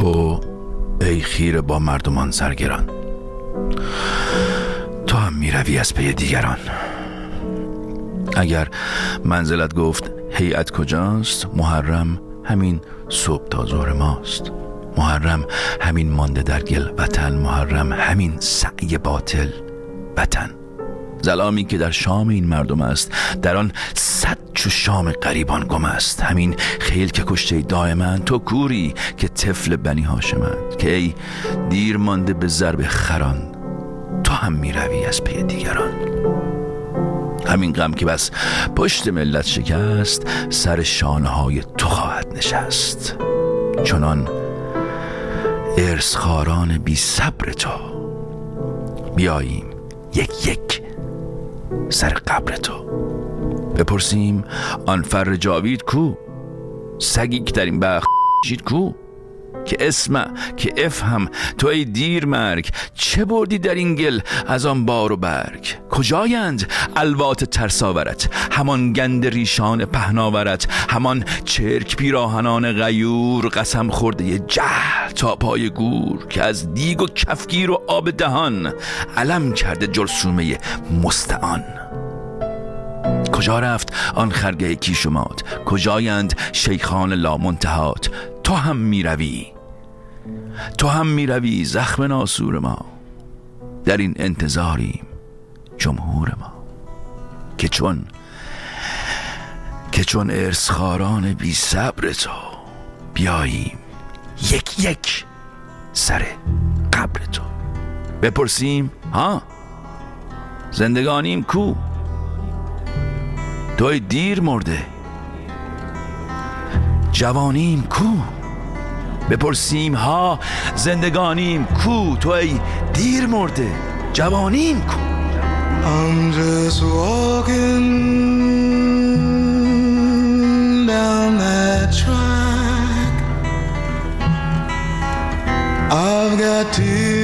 تو ای خیر با مردمان سرگران. تو هم می‌روی از پی دیگران. اگر منزلت گفت هیئت کجاست محرم همین صبح تا ظهر ماست. محرم همین مانده در گل وطن محرم همین سعی باطل وطن. زلامی که در شام این مردم است در آن صد چو شام قریبان گم است. همین خیل که کشته دائما تو کوری که طفل بنی هاشمند که ای دیر مانده به ضرب خران تو هم می‌روی از پی دیگران. همین غم که بس پشت ملت شکست سر شانه های تو خواهد نشست. چنان ارسخاران بی صبر تو بیاییم یک یک سر قبر تو. بپرسیم آن فر جاوید کو؟ سگی که در این بخ کو؟ که اسم که افهم تو ای دیر مرگ چه بردی در این گل از آن بار و برگ؟ کجایند الوات ترساورت همان گند ریشان پهناورت همان چرک پیراهنان غیور قسم خورده جهل تا پای گور که از دیگ و کفگیر و آب دهان علم کرده جرسومه مستعان؟ کجا رفت آن خرگه کیشمات کجایند شیخان لامنتهات؟ تو هم می‌روی. تو هم می‌روی زخم ناسور ما. در این انتظاریم جمهور ما. که چون که چون ارسخاران بی صبر تو بیاییم یک یک سر قبر تو. بپرسیم ها؟ زندگانیم کو؟ توی دیر مرده. جوانیم کو؟ بپرسیم ها زندگانیم کو؟ تو ای دیر مرده. جوانیم کو؟ I'm just walking down that track I've got tears.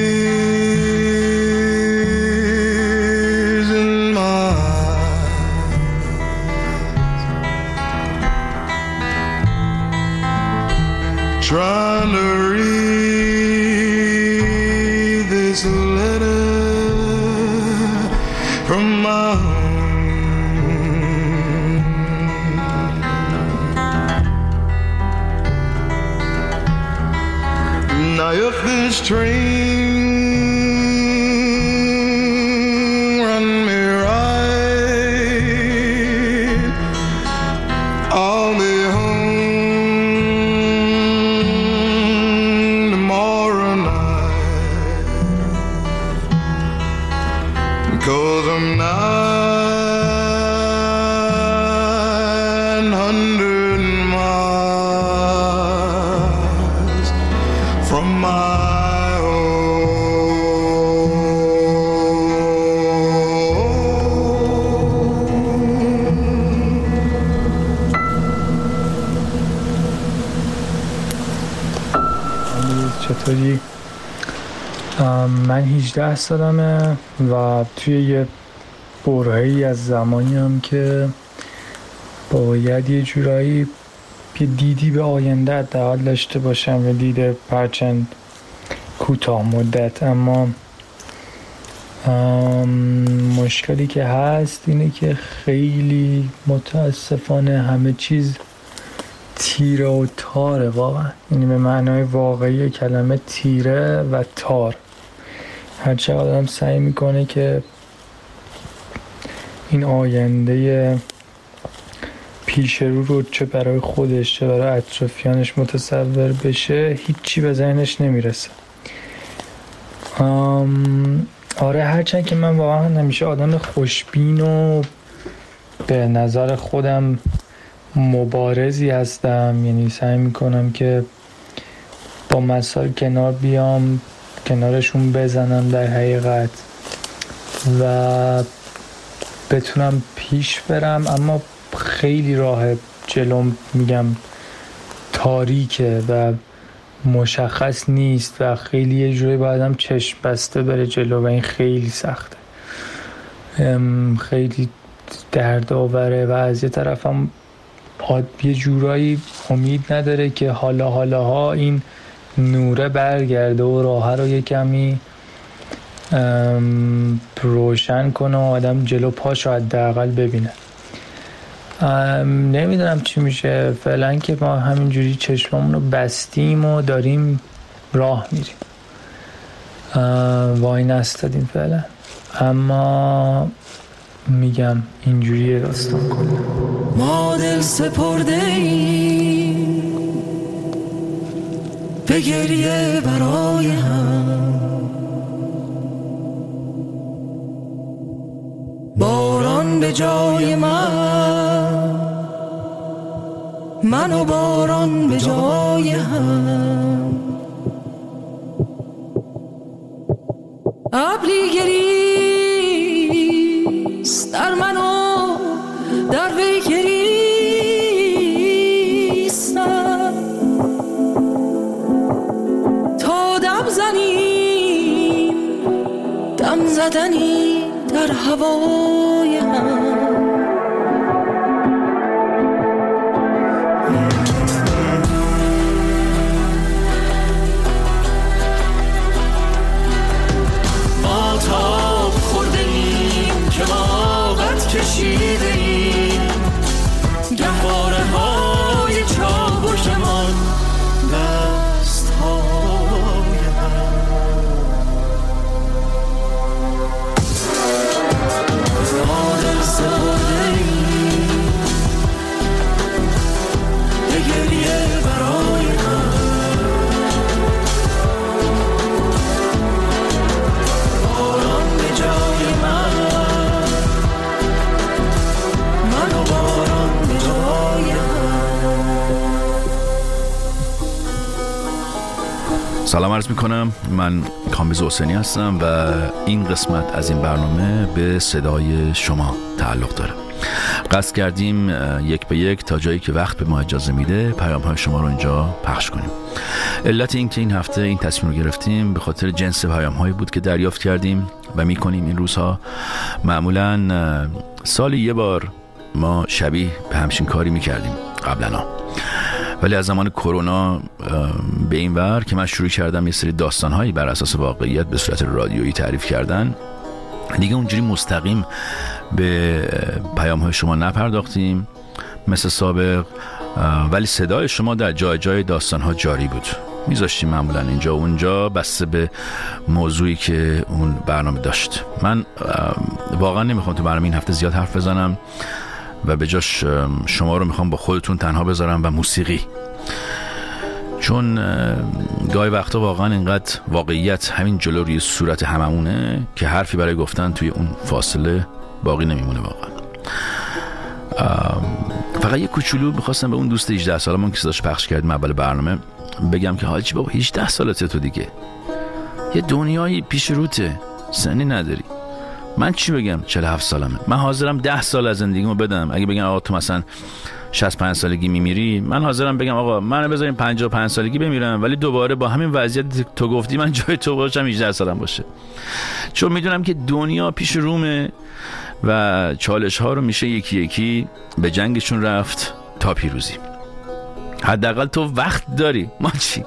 من 18 سالمه و توی یه برهه‌ای از زمانی هم که باید یه جورایی یه دیدی به آینده حداقل داشته باشم و دیده پرچند کوتاه مدت. اما ام، مشکلی که هست اینه که خیلی متاسفانه همه چیز تیره و تاره واقعا. یعنی به معنای واقعی کلمه تیره و تار. هر چقدر آدم سعی می‌کنه که این آینده پیش رو رو چه برای خودش چه برای اطرافیانش متصور بشه هیچی به ذهنش نمی‌رسه. آره هرچند که من واقعا نمیشه آدم خوشبین و به نظر خودم مبارزی هستم. یعنی سعی می‌کنم که با مسائل کنار بیام. کنارشون بزنم در حقیقت و بتونم پیش برم اما خیلی راه جلوم میگم تاریکه و مشخص نیست و خیلی یه جوری باید چشم بسته بره جلو و این خیلی سخته. خیلی درد آوره و از یه طرفم یه جورایی امید نداره که حالا حالا ها این نوره برگرده و راه رو یه کمی روشن کنه و آدم جلو پاشو حداقل ببینه. نمی‌دونم چی میشه. فعلا که ما همینجوری چشممون رو بستیم و داریم راه میریم. وای نستادیم فعلا. اما میگم اینجوری داستان کنه ما دل سپرده ای به گریه برای هم. باران به جای من. من و باران به جای هم. ابری گریست در من زدنی در هوای هم سلام عرض می کنم من کامبیز حسینی هستم و این قسمت از این برنامه به صدای شما تعلق داره. قصد کردیم یک به یک تا جایی که وقت به ما اجازه میده پیام های شما رو اینجا پخش کنیم. علت این که این هفته این تصمیم رو گرفتیم به خاطر جنس پیام هایی بود که دریافت کردیم و می‌کنیم این روزها. معمولا سالی یه بار ما شبیه به همچین کاری می‌کردیم. قبلا ولی از زمان کرونا به این ور که من شروع کردم یه سری داستانهایی بر اساس واقعیت به صورت رادیویی تعریف کردن دیگه اونجوری مستقیم به پیام های شما نپرداختیم مثل سابق ولی صدای شما در جای جای داستان ها جاری بود. میذاشتیم معمولا اینجا و اونجا بسته به موضوعی که اون برنامه داشت. من واقعا نمی‌خوام تو برنامه این هفته زیاد حرف بزنم. و به جاش شما رو می‌خوام با خودتون تنها بذارم و موسیقی. چون گاهی وقتا واقعا اینقدر واقعیت همین جلو روی صورت هممونه که حرفی برای گفتن توی اون فاصله باقی نمیمونه واقعا. فقط یه کوچولو می‌خواستم به اون دوست 18 سالمون که صداش پخش کردیم اول برنامه بگم که حاجی بابا 18 سالته تو دیگه. یه دنیایی پیش روته سنی نداری. من چی بگم؟ 47 سالمه. من حاضرم 10 سال از زندگیمو بدم. اگه بگن آقا تو مثلا 65 سالگی میمیری من حاضرم بگم آقا منو بذاریم 55 سالگی بمیرم. ولی دوباره با همین وضعیت تو گفتی من جای تو باشم 18 سالم باشه. چون می‌دونم که دنیا پیش رومه و چالش ها رو میشه یکی یکی به جنگشون رفت تا پیروزی. حداقل تو وقت داری. ما چی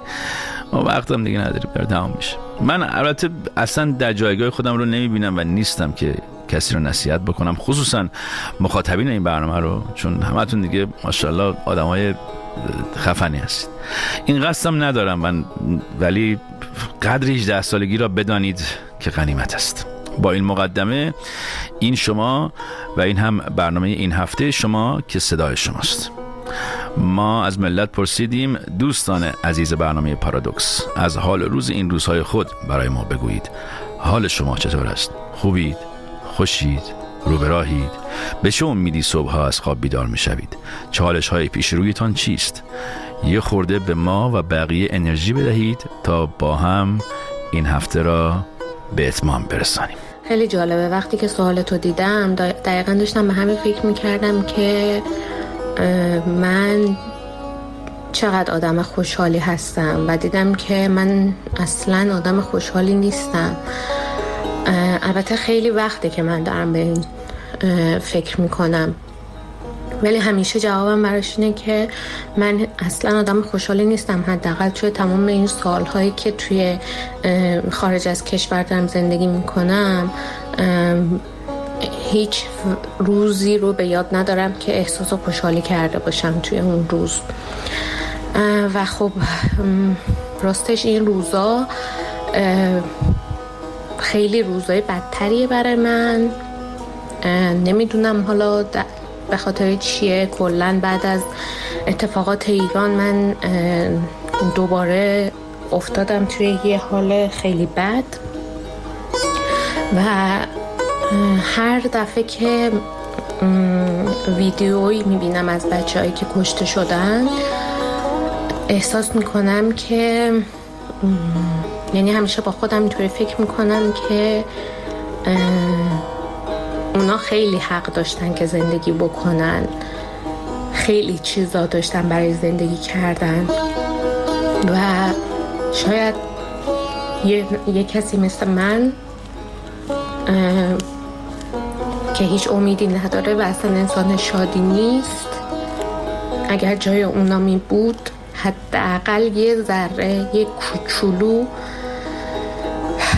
ما وقتم دیگه نداریم داره تمام میشه. من البته اصلا در جایگاه خودم رو نمی‌بینم و نیستم که کسی رو نصیحت بکنم خصوصا مخاطبین این برنامه رو چون همتون دیگه ماشاءالله آدم های خفنی هستید. این قصدم ندارم من ولی قدر 18 سالگی را بدانید که غنیمت است. با این مقدمه این شما و این هم برنامه این هفته شما که صدای شماست. ما از ملت پرسیدیم دوستان عزیز برنامه پارادوکس از حال روز این روزهای خود برای ما بگویید. حال شما چطور است؟ خوبید؟ خوشید؟ روبراهید؟ به چه امیدی صبح از خواب بیدار می شوید چالش های پیش رویتان چیست؟ یه خورده به ما و بقیه انرژی بدهید تا با هم این هفته را به اتمام برسانیم. خیلی جالبه. وقتی که سوالتو دیدم دقیقا داشتم به همین فکر می‌کردم که من چقدر آدم خوشحالی هستم و دیدم که من اصلا آدم خوشحالی نیستم. البته خیلی وقته که من دارم به این فکر می‌کنم. ولی همیشه جوابم براش اینه که من اصلا آدم خوشحالی نیستم. حداقل توی تمام این سالهایی که توی خارج از کشور دارم زندگی می‌کنم هیچ روزی رو به یاد ندارم که احساس خوشحالی کرده باشم توی اون روز. و خب راستش این روزا خیلی روزای بدتریه برای من. نمی‌دونم حالا به خاطر چیه. کلا بعد از اتفاقات ایران من دوباره افتادم توی یه حال خیلی بد. و هر دفعه که ویدیویی می‌بینم از بچه که کشته شدن احساس می‌کنم که یعنی همیشه با خودم اینطوری فکر می‌کنم که اونا خیلی حق داشتن که زندگی بکنن. خیلی چیزا داشتن برای زندگی کردن. و شاید یه, یه کسی مثل من که هیچ امیدی نداره و اصلا انسان شادی نیست. اگر جای اونا می بود حداقل یه ذره یه کوچولو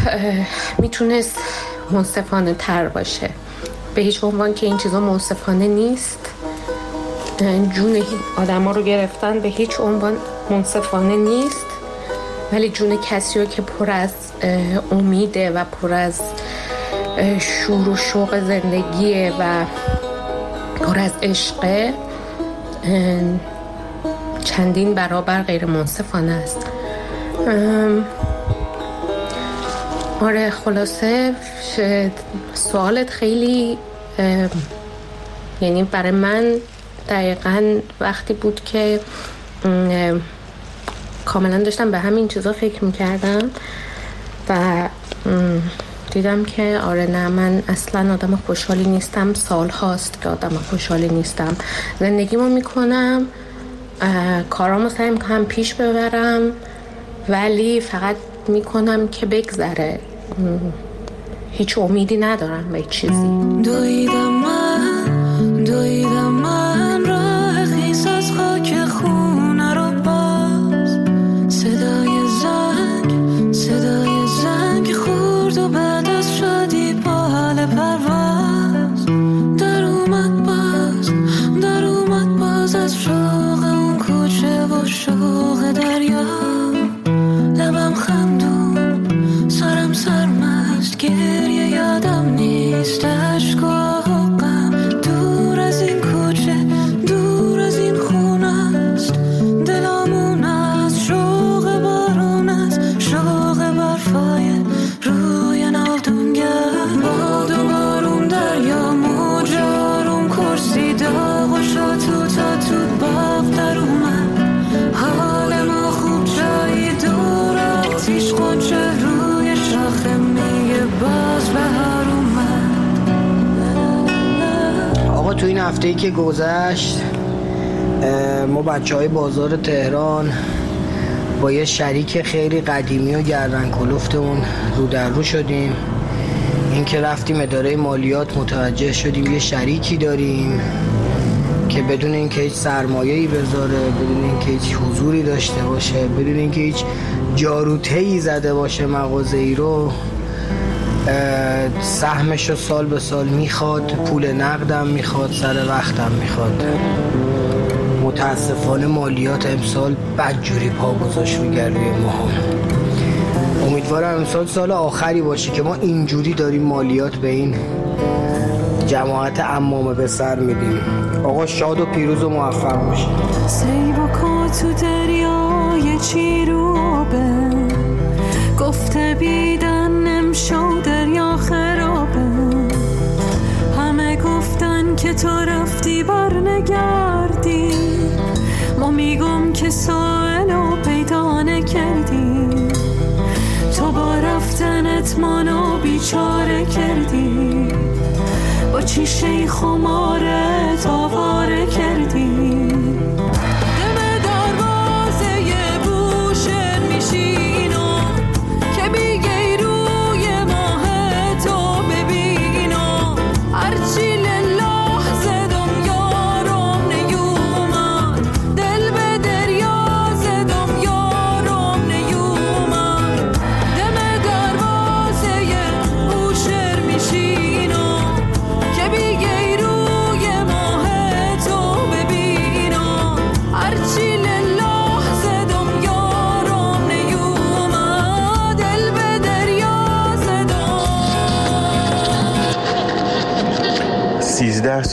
می‌تونست منصفانه تر باشه. به هیچ عنوان که این چیزا منصفانه نیست. جون آدم ها رو گرفتن به هیچ عنوان منصفانه نیست. ولی جون کسی رو که پر از امیده و پر از شور و شوق زندگیه و پر از عشقه چندین برابر غیر منصفانه است. آره خلاصه سوالت خیلی یعنی برای من دقیقا وقتی بود که کاملا داشتم به همین چیزا فکر می‌کردم و دیدم که آره نه من اصلا آدم خوشحالی نیستم. سال هاست که آدم خوشحالی نیستم. زندگیمو می‌کنم. کارامو سعی می‌کنم پیش ببرم. ولی فقط می‌کنم که بگذره. هیچ امیدی ندارم به چیزی. دویدم من دویدم تو این هفته ای که گذشت ما بچه های بازار تهران با یه شریک خیلی قدیمی و گردن کلفتمون رو در رو شدیم. این که رفتیم اداره مالیات متوجه شدیم یه شریکی داریم که بدون اینکه هیچ سرمایه‌ای بذاره بدون اینکه هیچ حضوری داشته باشه بدون اینکه هیچ جاروتهی زده باشه مغازه ای رو سهمش رو سال به سال می‌خواد پول نقدم می‌خواد سر وقتم می‌خواد. متاسفانه مالیات امسال بدجوری پا گذاشت میگر روی ما امیدوارم امسال سال آخری باشه که ما اینجوری داریم مالیات به این جماعت امامه به سر میدیم. آقا شاد و پیروز و موفق باشید. سیبکا تو دریای چیروبه. گفته بیدن نمشو که تو رفتی بر نگردی. ما میگم که و پیدا نکردی. تو با رفتنت منو بیچاره کردی. با چیشه خمارت آواره کردی.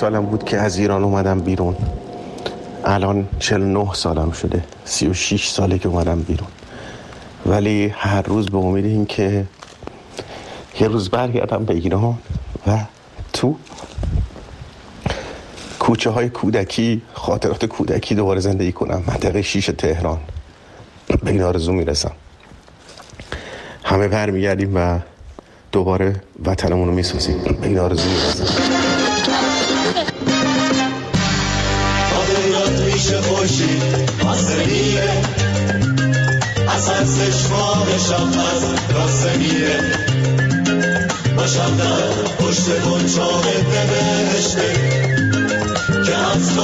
سالم بود که از ایران اومدم بیرون. الان 49 سالم شده. 36 ساله که اومدم بیرون. ولی هر روز به امید این که یه روز برگردم به ایران و تو کوچه های کودکی خاطرات کودکی دوباره زندگی کنم. منطقه شیش تهران. به این آرزو می‌رسم. همه برمیگردیم و دوباره وطنمون رو می‌سازیم به این آرزو می‌رسم. در پشت گنچاق بهشته که از تو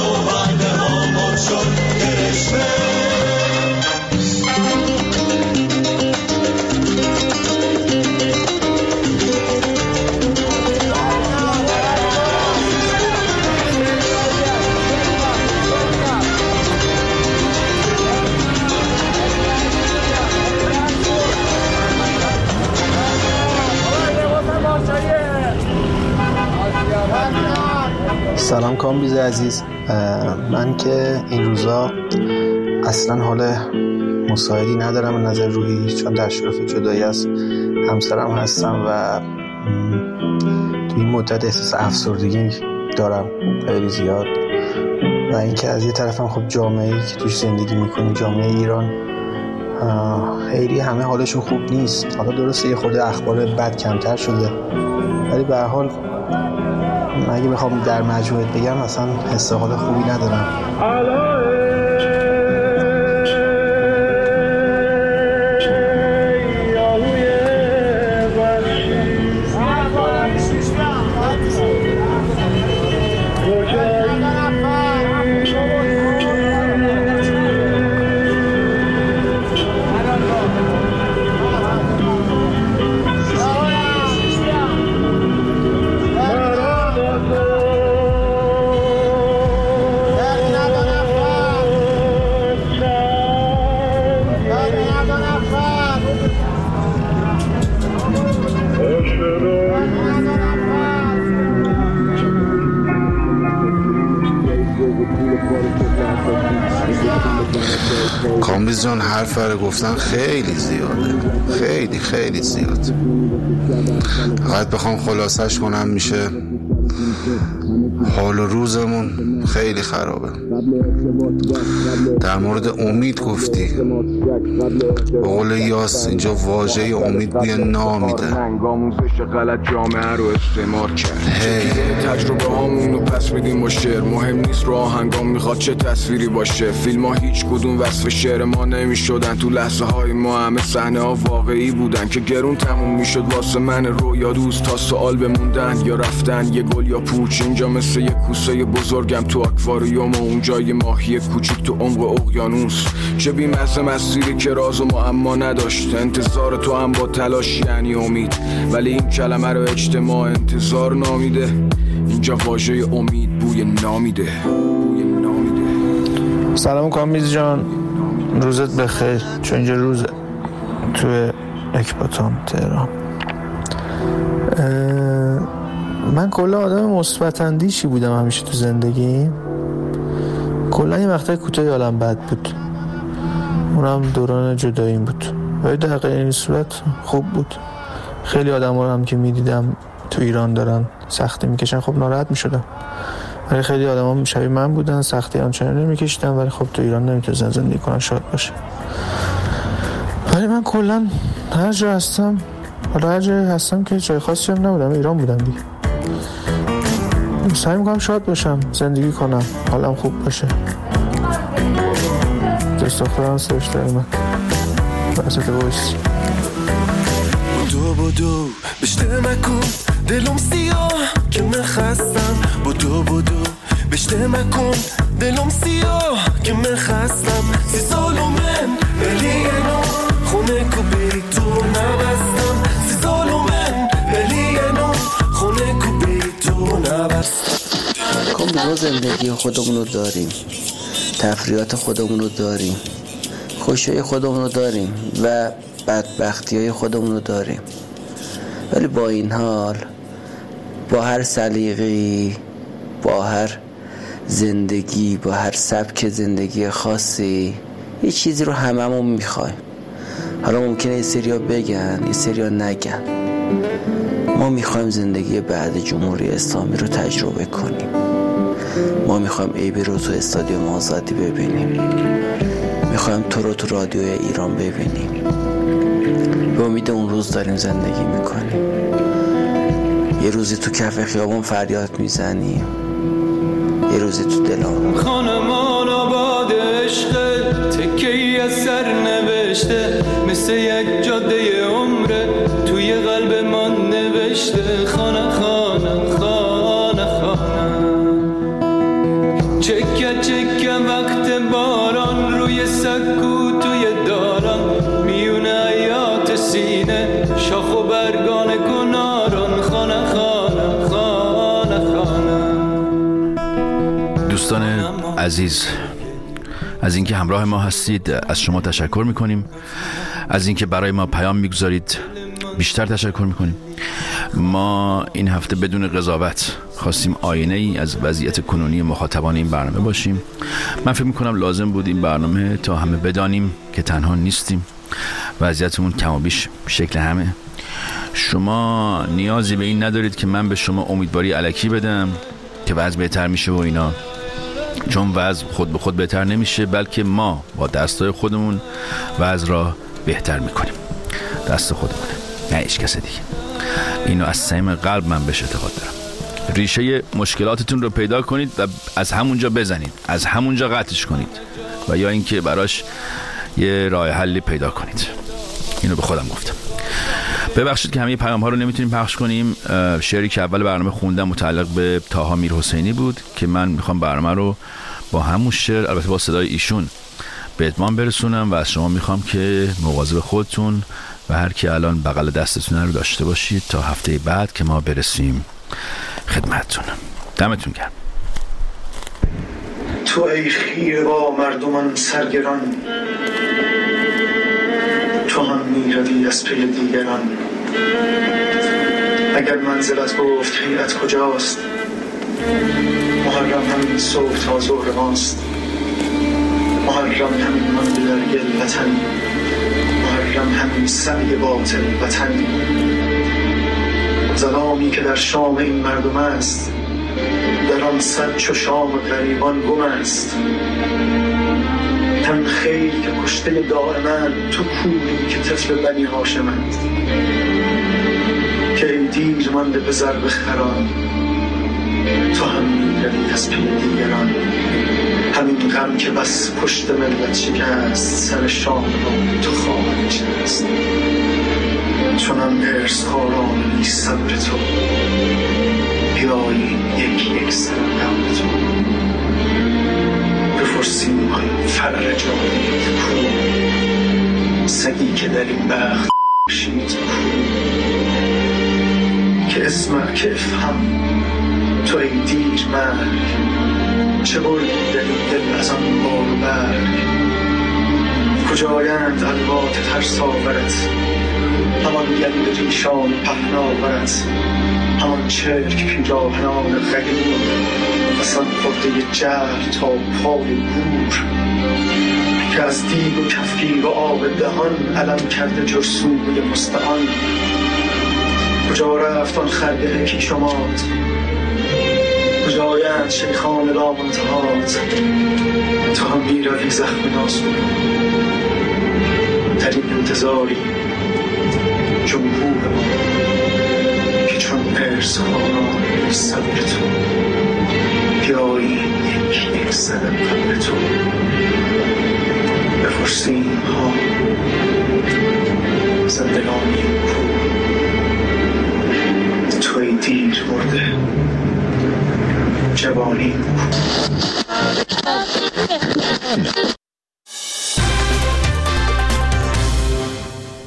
کامبیز عزیز. من که این روزا اصلا حال مساعدی ندارم نظر روحی چون در شرف جدایی از همسرم هستم و تو این مدت احساس افسردگی دارم خیلی زیاد. و اینکه از یه طرفم خب جامعه که توش زندگی می‌کنیم جامعه ایران خیلی همه حالشون خوب نیست. حالا درسته یه خود اخبار بد کمتر شده ولی به حال اگه بخوام در مجموعت بگم اصلا حس خوبی ندارم. جان حرف برای گفتن خیلی زیاده. خیلی خیلی زیاد فقط بخوام خلاصش کنم میشه حال و روزمون خیلی خرابه. در مورد امید گفتی. به قول یاس اینجا واژه امید بوی نامیده. غلط جامعه رو استعمار کرد هی. تجربه هامونو پس میدیم با شعر. مهم نیست رو آهنگام می‌خواد چه تصویری باشه. فیلم ها هیچ کدوم وصف شعر ما نمی‌شدن. تو لحظه های ما همه صحنه ها واقعی بودن که گرون تموم می‌شد. واسه من رو یا دوست تا سوال بموندن یا رفتن یه گل یا پوچ اینجا مثل یه کوسه بزرگم تو اکواریوم و اونجا یه ماهی کوچیک تو عمق اقیانوس. چه بیم از مسیری که راز و معما نداشت. انتظار تو هم با تلاش یعنی امید. ولی این کلمه رو اجتماع انتظار نامیده. اینجا واژه امید بوی نامیده. سلام کامیز جان. روزت بخیر. چون اینجا روز توی اکباتان تهران. من کلا آدم مثبت اندیشی بودم همیشه تو زندگی. کلا یه وقتای کوتاهی حالم بد بود. اونم دوران جدایی بود. ولی در این صورت خوب بود. خیلی آدم رو هم که می‌دیدم تو ایران دارن سختی می‌کشن خب ناراحت می‌شدم. ولی خیلی آدم هم شبیه من بودن سختی آنچنان نمیکشیدن ولی خب تو ایران نمی‌تونن زندگی کنن شاد باشه ولی من کلا هر جا هستم حالا هر جا هستم که جای خاصی هم نبودم ایران بودم دیگه. سعی می‌کنم شاد باشم زندگی کنم حالم خوب باشه. دوست دخترم سرشته من وسط بایستی بدو بدو بشته مکن. دلم سیاه که من خستم. بدو بدو بشته مکن. دلم سیاه که من خستم. سی سال و من بلی خونه کو ما زندگی خودمون رو داریم. تفریات خودمون رو داریم. خوشی خودمون رو داریم و بدبختی های خودمون رو داریم. ولی با این حال با هر سلیقی با هر زندگی با هر سبک زندگی خاصی یه چیزی رو هممون می‌خوایم. حالا ممکنه یه سریا بگن یه سریا نگن. ما می‌خوایم زندگی بعد جمهوری اسلامی رو تجربه کنیم. ما می‌خوایم ایبی رو تو استادیوم آزادی ببینیم. می‌خوایم تو رو تو رادیوی ایران ببینیم. به امید اون روز داریم زندگی می‌کنیم. یه روزی تو کف خیابون فریاد می‌زنیم. یه روزی تو دلام خانمان آباد عشق تکه ای از سر نوشته مثل یک جاده عمره توی قلب من نوشته. خانه خانه عزیز از اینکه همراه ما هستید از شما تشکر می‌کنیم. از اینکه برای ما پیام می‌گذارید بیشتر تشکر می‌کنیم. ما این هفته بدون قضاوت خواستیم آینه ای از وضعیت کنونی مخاطبان این برنامه باشیم. من فکر می‌کنم لازم بود این برنامه تا همه بدانیم که تنها نیستیم. وضعیتمون کم و بیش شکل همه. شما نیازی به این ندارید که من به شما امیدواری علکی بدم که وضع بهتر میشه و اینا. چون وضع خود به خود بهتر نمیشه بلکه ما با دستای خودمون وضع را بهتر می‌کنیم. دست خودمونه نه هیچ کس دیگه. اینو از صمیم قلب من بهش اعتقاد دارم. ریشه مشکلاتتون رو پیدا کنید و از همونجا بزنید. از همونجا قطعش کنید. و یا اینکه براش یه راه حلی پیدا کنید. اینو به خودم گفتم. ببخشید که همه پیام ها رو نمی‌تونیم پخش کنیم. شعری که اول برنامه خوندم متعلق به تاها میر حسینی بود که من می‌خوام برنامه رو با همون شعر البته با صدای ایشون به اتمام برسونم و از شما می‌خوام که مواظب خودتون و هر کی الان بغل دستتون رو داشته باشید تا هفته بعد که ما برسیم خدمتتون. دمتون گرم. تو ای خیره با مردمان سرگران می‌روی از پی دیگران. اگر منزلت گفت حیرت کجاست؟ محرم همین صبح تا ظهر ماست. محرم همین من در گل وطن. محرم همین سعی باطل وطن. ظلامی که در شام این مردم است در آن صد چو شام غریبان گم است. هم خیلی که کشته دائما تو کوری که طفل بنی هاشمند که ای دیر مانده به ضرب خران تو هم می‌روی از پی دیگران. همین غم که بس پشت ملت شکست سر شام را تو خواهد نشست. چونم ارس کاران صبر تو بیایی یک یک سر تو. بپرسیم آن فرر جاوید کو سگی که در این بخت شید کو که اسم که افهم تو ای دیر مرگ. چه بردی در این دل از آن بار و برگ؟ کجایند الوات ترساورت همان گند ریشان پهناورت. همان چرک پیراهنان وسان خورده جهل تا پای گور که از دیگ و کفگیر و آب دهان علم کرده جرسوی مستعان. کجا رفت آن خرگه کیشمات کجایند شیخان لامنتهات تو هم می‌روی زخم ناسور در این انتظاری جمهور ما که چون ارز خانان صبر تو جایی یک زنم به تو. بپرسیم ها. زندگانی کو. توی دیر مرده. جوانی